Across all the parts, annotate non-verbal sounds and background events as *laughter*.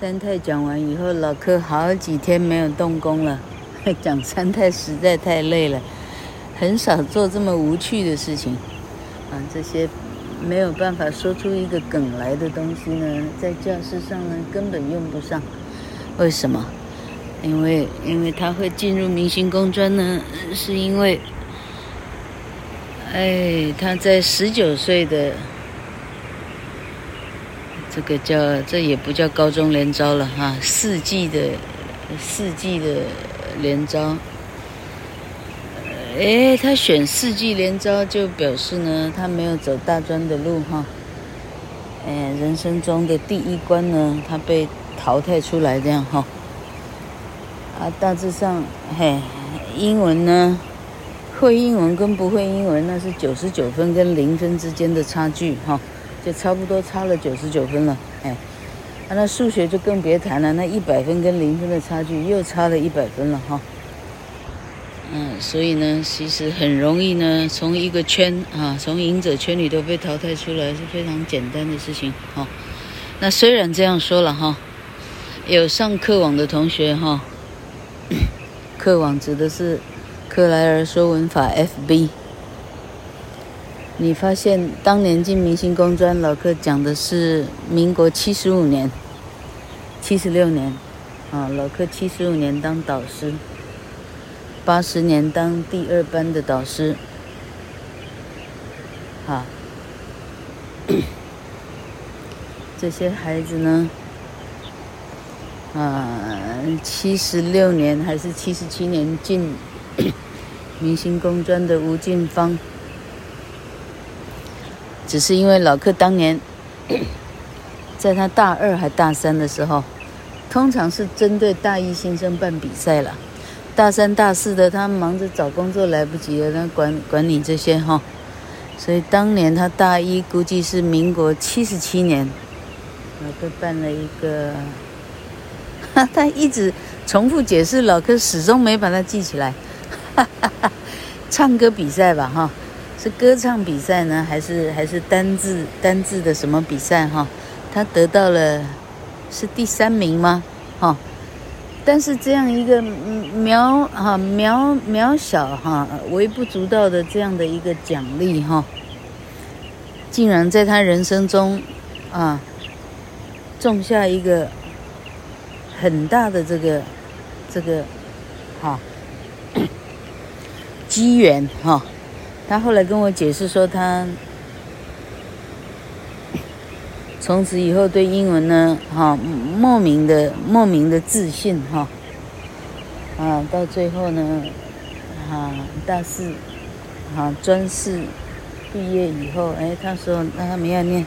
三太讲完以后，老柯好几天没有动工了。*laughs* 讲三太实在太累了，很少做这么无趣的事情。啊，这些没有办法说出一个梗来的东西呢，在教室上呢根本用不上。为什么？因为因为他会进入明星工专呢，是因为，哎，他在十九岁的。这个叫这也不叫高中连招了哈，四季的四季的连招。哎，他选四季连招就表示呢，他没有走大专的路哈。哎，人生中的第一关呢，他被淘汰出来这样哈。啊，大致上嘿，英文呢，会英文跟不会英文那是九十九分跟零分之间的差距哈。就差不多差了九十九分了，哎，那数学就更别谈了，那一百分跟零分的差距又差了一百分了哈。嗯，所以呢，其实很容易呢，从一个圈啊，从赢者圈里头被淘汰出来是非常简单的事情哈。那虽然这样说了哈，有上课网的同学哈，*coughs* 课网指的是克莱尔说文法 FB。你发现当年进明星工专，老柯讲的是民国七十五年、七十六年，啊，老柯七十五年当导师，八十年当第二班的导师，啊，这些孩子呢，啊，七十六年还是七十七年进 *coughs* 明星工专的吴静芳。只是因为老柯当年，*coughs* 在他大二还大三的时候，通常是针对大一新生办比赛了。大三、大四的他忙着找工作来不及了，他管管你这些哈。所以当年他大一估计是民国七十七年，老柯办了一个，*laughs* 他一直重复解释，老柯始终没把它记起来。哈哈哈，唱歌比赛吧哈。是歌唱比赛呢，还是还是单字单字的什么比赛哈？他得到了是第三名吗？哈，但是这样一个渺哈渺渺小哈微不足道的这样的一个奖励哈，竟然在他人生中啊种下一个很大的这个这个哈 *coughs* 机缘哈。他后来跟我解释说，他从此以后对英文呢，哈，莫名的莫名的自信，哈，啊，到最后呢，哈，大四，哈，专四毕业以后，哎，他说那他们要念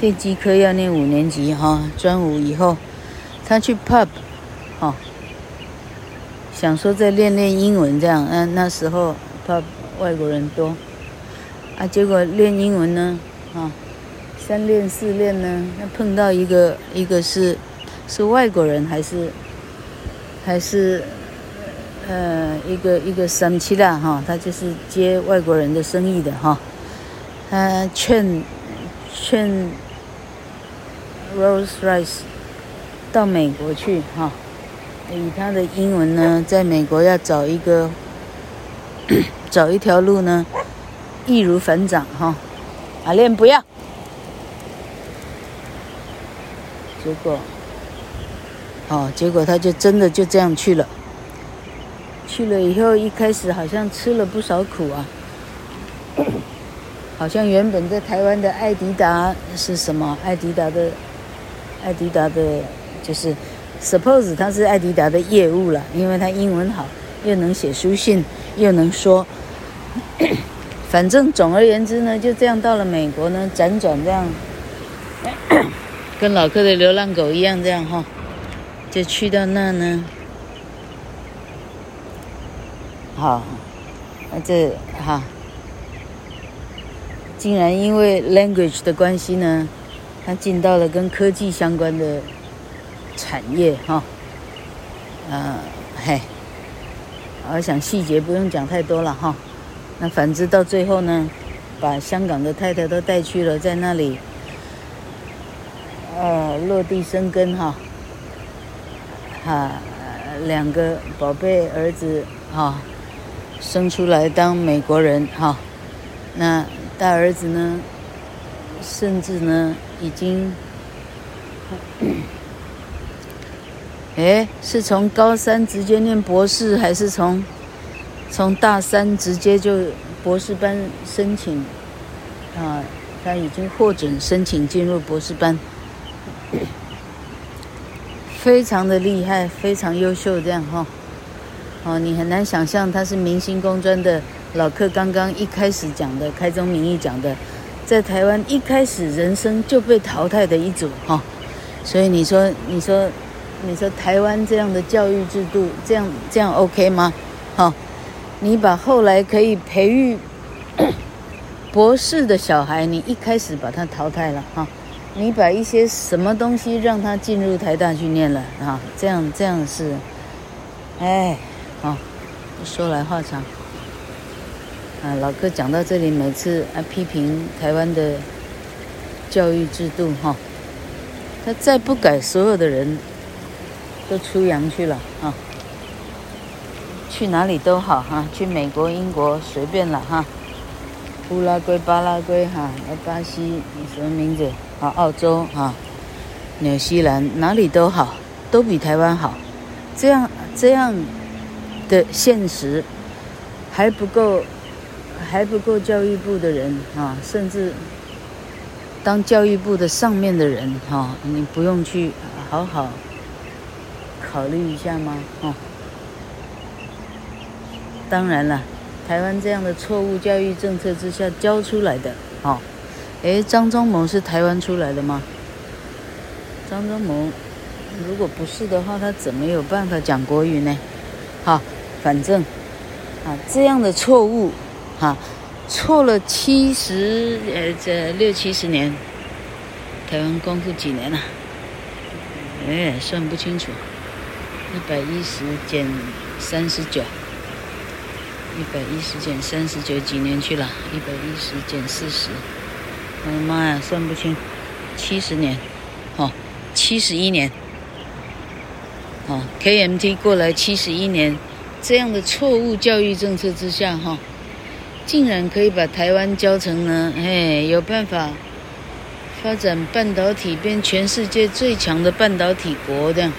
电机科，要念五年级，哈，专五以后，他去 pub，哈，想说再练练英文这样，嗯，那时候 pub。外国人多，啊，结果练英文呢，啊，三练四练呢，那碰到一个，一个是，是外国人还是，还是，呃，一个一个三七啦哈，他就是接外国人的生意的哈，他劝劝 Rose Rice 到美国去哈，以他的英文呢，在美国要找一个。找一条路呢，易如反掌哈。阿练不要，结果，哦，结果他就真的就这样去了。去了以后，一开始好像吃了不少苦啊。*coughs* 好像原本在台湾的爱迪达是什么？爱迪达的，爱迪达的，就是 suppose 他是爱迪达的业务了，因为他英文好，又能写书信。又能说，反正总而言之呢，就这样到了美国呢，辗转这样，*coughs* 跟老客的流浪狗一样这样哈，就去到那呢，好，那这哈，竟然因为 language 的关系呢，他进到了跟科技相关的产业哈，呃，嘿。我想细节不用讲太多了哈，那反之到最后呢，把香港的太太都带去了，在那里，呃，落地生根哈，哈，两个宝贝儿子哈，生出来当美国人哈。那大儿子呢，甚至呢已经，*coughs* 哎，是从高三直接念博士，还是从从大三直接就博士班申请？啊，他已经获准申请进入博士班，非常的厉害，非常优秀，这样哈。哦，你很难想象他是明星工专的老克刚刚一开始讲的开宗明义讲的，在台湾一开始人生就被淘汰的一组哈。所以你说，你说，你说台湾这样的教育制度，这样这样 OK 吗？哈，你把后来可以培育。*coughs* 博士的小孩，你一开始把他淘汰了哈，你把一些什么东西让他进入台大去念了啊？这样这样是，哎，好，说来话长。啊，老哥讲到这里，每次啊批评台湾的教育制度哈，他再不改，所有的人都出洋去了啊，去哪里都好哈，去美国、英国随便了哈。乌拉圭、巴拉圭哈，巴西，什么名字？啊，澳洲哈，纽西兰哪里都好，都比台湾好。这样这样的现实还不够，还不够教育部的人啊，甚至当教育部的上面的人哈，你不用去好好考虑一下吗？哦，当然了。台湾这样的错误教育政策之下教出来的，哦，诶，张忠谋是台湾出来的吗？张忠谋如果不是的话，他怎么有办法讲国语呢？好，反正啊，这样的错误，哈，错了七十，呃，这六七十年，台湾光复几年了？哎，算不清楚，一百一十减三十九。一百一十减三十九几年去了？一百一十减四十，我的妈呀，算不清，七十年，哦，七十一年，哦，KMT 过来七十一年，这样的错误教育政策之下，哈、竟然可以把台湾教成呢，哎，有办法发展半导体，变全世界最强的半导体国，这样，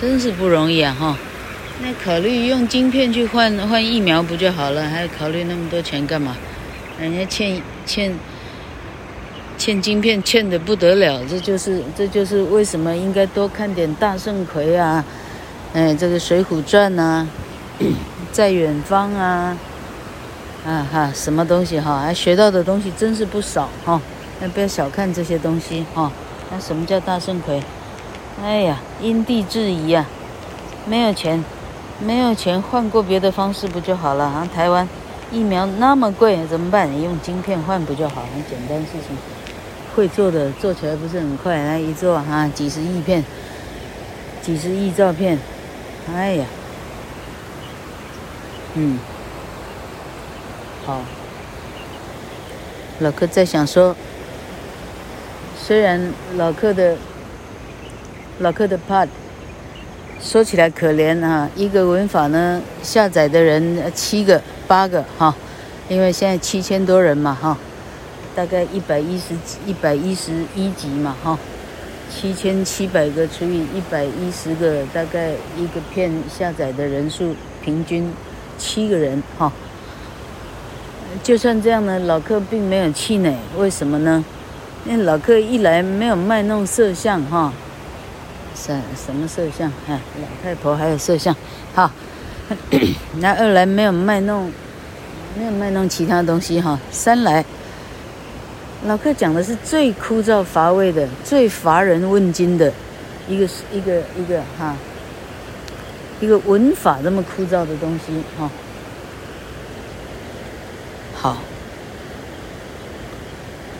真是不容易啊，哈、那考虑用晶片去换换疫苗不就好了？还考虑那么多钱干嘛？人家欠欠欠晶片欠的不得了，这就是这就是为什么应该多看点大圣魁啊，哎，这个《水浒传》呐，*clears throat* 在远方啊，啊哈，什么东西哈，还学到的东西真是不少哈。那不要小看这些东西哈。那什么叫大圣魁？哎呀，因地制宜啊，没有钱。没有钱换过别的方式不就好了啊？台湾疫苗那么贵，怎么办？用晶片换不就好？很简单事情，会做的做起来不是很快？来一做哈，几十亿片，几十亿照片，哎呀，嗯，好，老柯在想说，虽然老柯的老柯的 part。说起来可怜啊，一个文法呢，下载的人七个八个哈，因为现在七千多人嘛哈，大概一百一十一百一十一集嘛哈，七千七百个除以一百一十个，大概一个片下载的人数平均七个人哈。就算这样呢，老客并没有气馁，为什么呢？因为老客一来没有卖弄色相哈。什什么摄像？哎，老太婆还有摄像，好。*coughs* 那二来没有卖弄，没有卖弄其他东西哈。三来，老客讲的是最枯燥乏味的、最乏人问津的一个一个一个哈，一个文法这么枯燥的东西哈。好，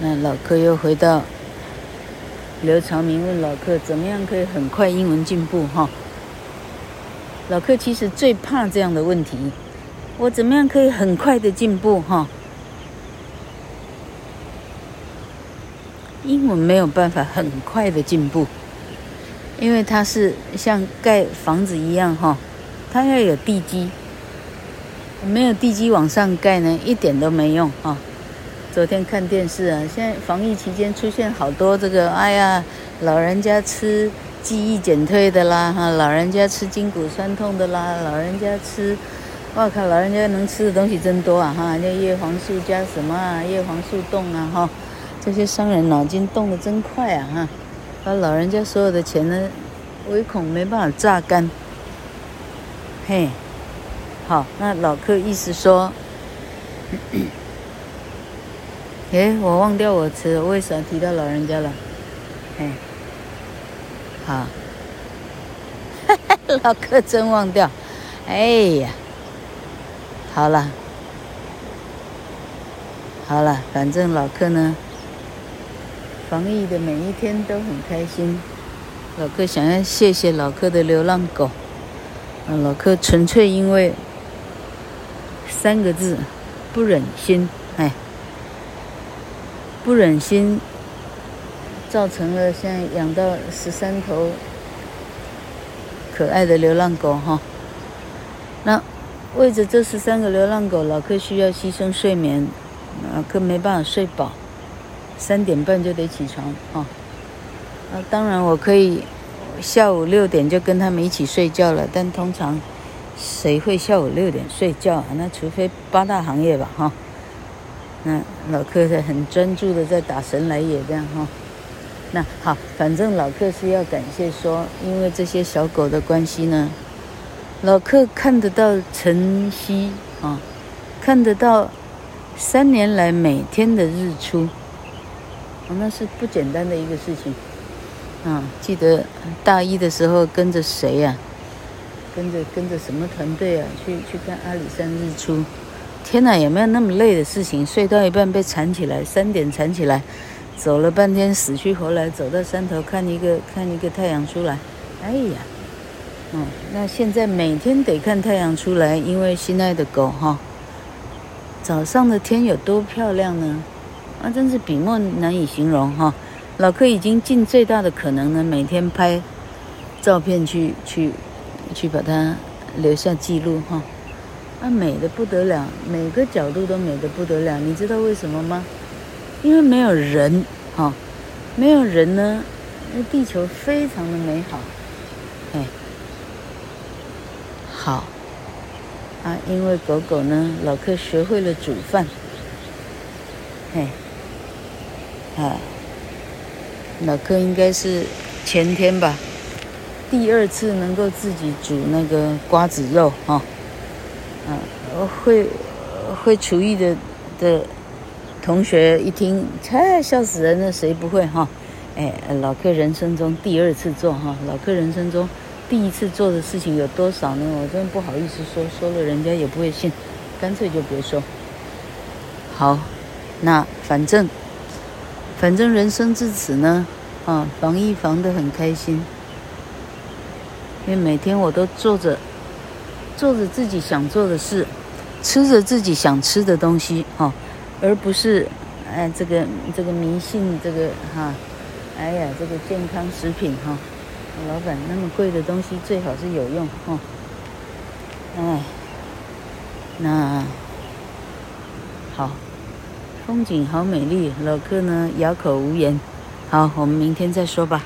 那老客又回到。刘长明问老客：“怎么样可以很快英文进步？”哈，老客其实最怕这样的问题。我怎么样可以很快的进步？哈，英文没有办法很快的进步。因为它是像盖房子一样哈，它要有地基，没有地基往上盖呢，一点都没用哈。昨天看电视啊，现在防疫期间出现好多这个，哎呀，老人家吃记忆减退的啦，哈，老人家吃筋骨酸痛的啦，老人家吃，我靠，老人家能吃的东西真多啊，哈，那叶黄素加什么啊，叶黄素冻啊，哈，这些商人脑筋动得真快啊，哈，把老人家所有的钱呢，唯恐没办法榨干，嘿，好，那老客意思说。咳咳哎，我忘掉我词，为啥提到老人家了？哎，好，*laughs* 老客真忘掉。哎呀，好了，好了，反正老客呢，防疫的每一天都很开心。老客想要谢谢老客的流浪狗，啊，老客纯粹因为三个字，不忍心，哎。不忍心，造成了现在养到十三头可爱的流浪狗哈。那为着这十三个流浪狗，老柯需要牺牲睡眠，老柯没办法睡饱，三点半就得起床哈。那当然我可以下午六点就跟他们一起睡觉了，但通常谁会下午六点睡觉啊？那除非八大行业吧哈。那老客在很专注的在打神来也这样哈，那好，反正老客是要感谢说，因为这些小狗的关系呢，老客看得到晨曦啊，看得到三年来每天的日出，那是不简单的一个事情啊。记得大一的时候跟着谁呀？跟着跟着什么团队啊？去去看阿里山日出。天哪，有没有那么累的事情？睡到一半被缠起来，三点缠起来，走了半天死去活来，走到山头看一个看一个太阳出来。哎呀，嗯，那现在每天得看太阳出来，因为心爱的狗哈，早上的天有多漂亮呢？啊，真是笔墨难以形容哈。老柯已经尽最大的可能呢，每天拍照片去去去把它留下记录哈。啊、美的不得了，每个角度都美的不得了。你知道为什么吗？因为没有人，哈、没有人呢，那地球非常的美好，哎，好，啊，因为狗狗呢，老柯学会了煮饭，嘿，啊，老柯应该是前天吧，第二次能够自己煮那个瓜子肉，哈、会会厨艺的的同学一听，嗨，笑死人了，谁不会哈？哎，老柯人生中第二次做哈，老柯人生中第一次做的事情有多少呢？我真不好意思说，说了人家也不会信，干脆就别说。好，那反正反正人生至此呢，啊，防疫防得很开心，因为每天我都做着。做着自己想做的事，吃着自己想吃的东西，哈，而不是，哎，这个这个迷信这个哈，哎呀，这个健康食品哈，老板那么贵的东西最好是有用哈，哎，那好，风景好美丽，老客呢哑口无言，好，我们明天再说吧。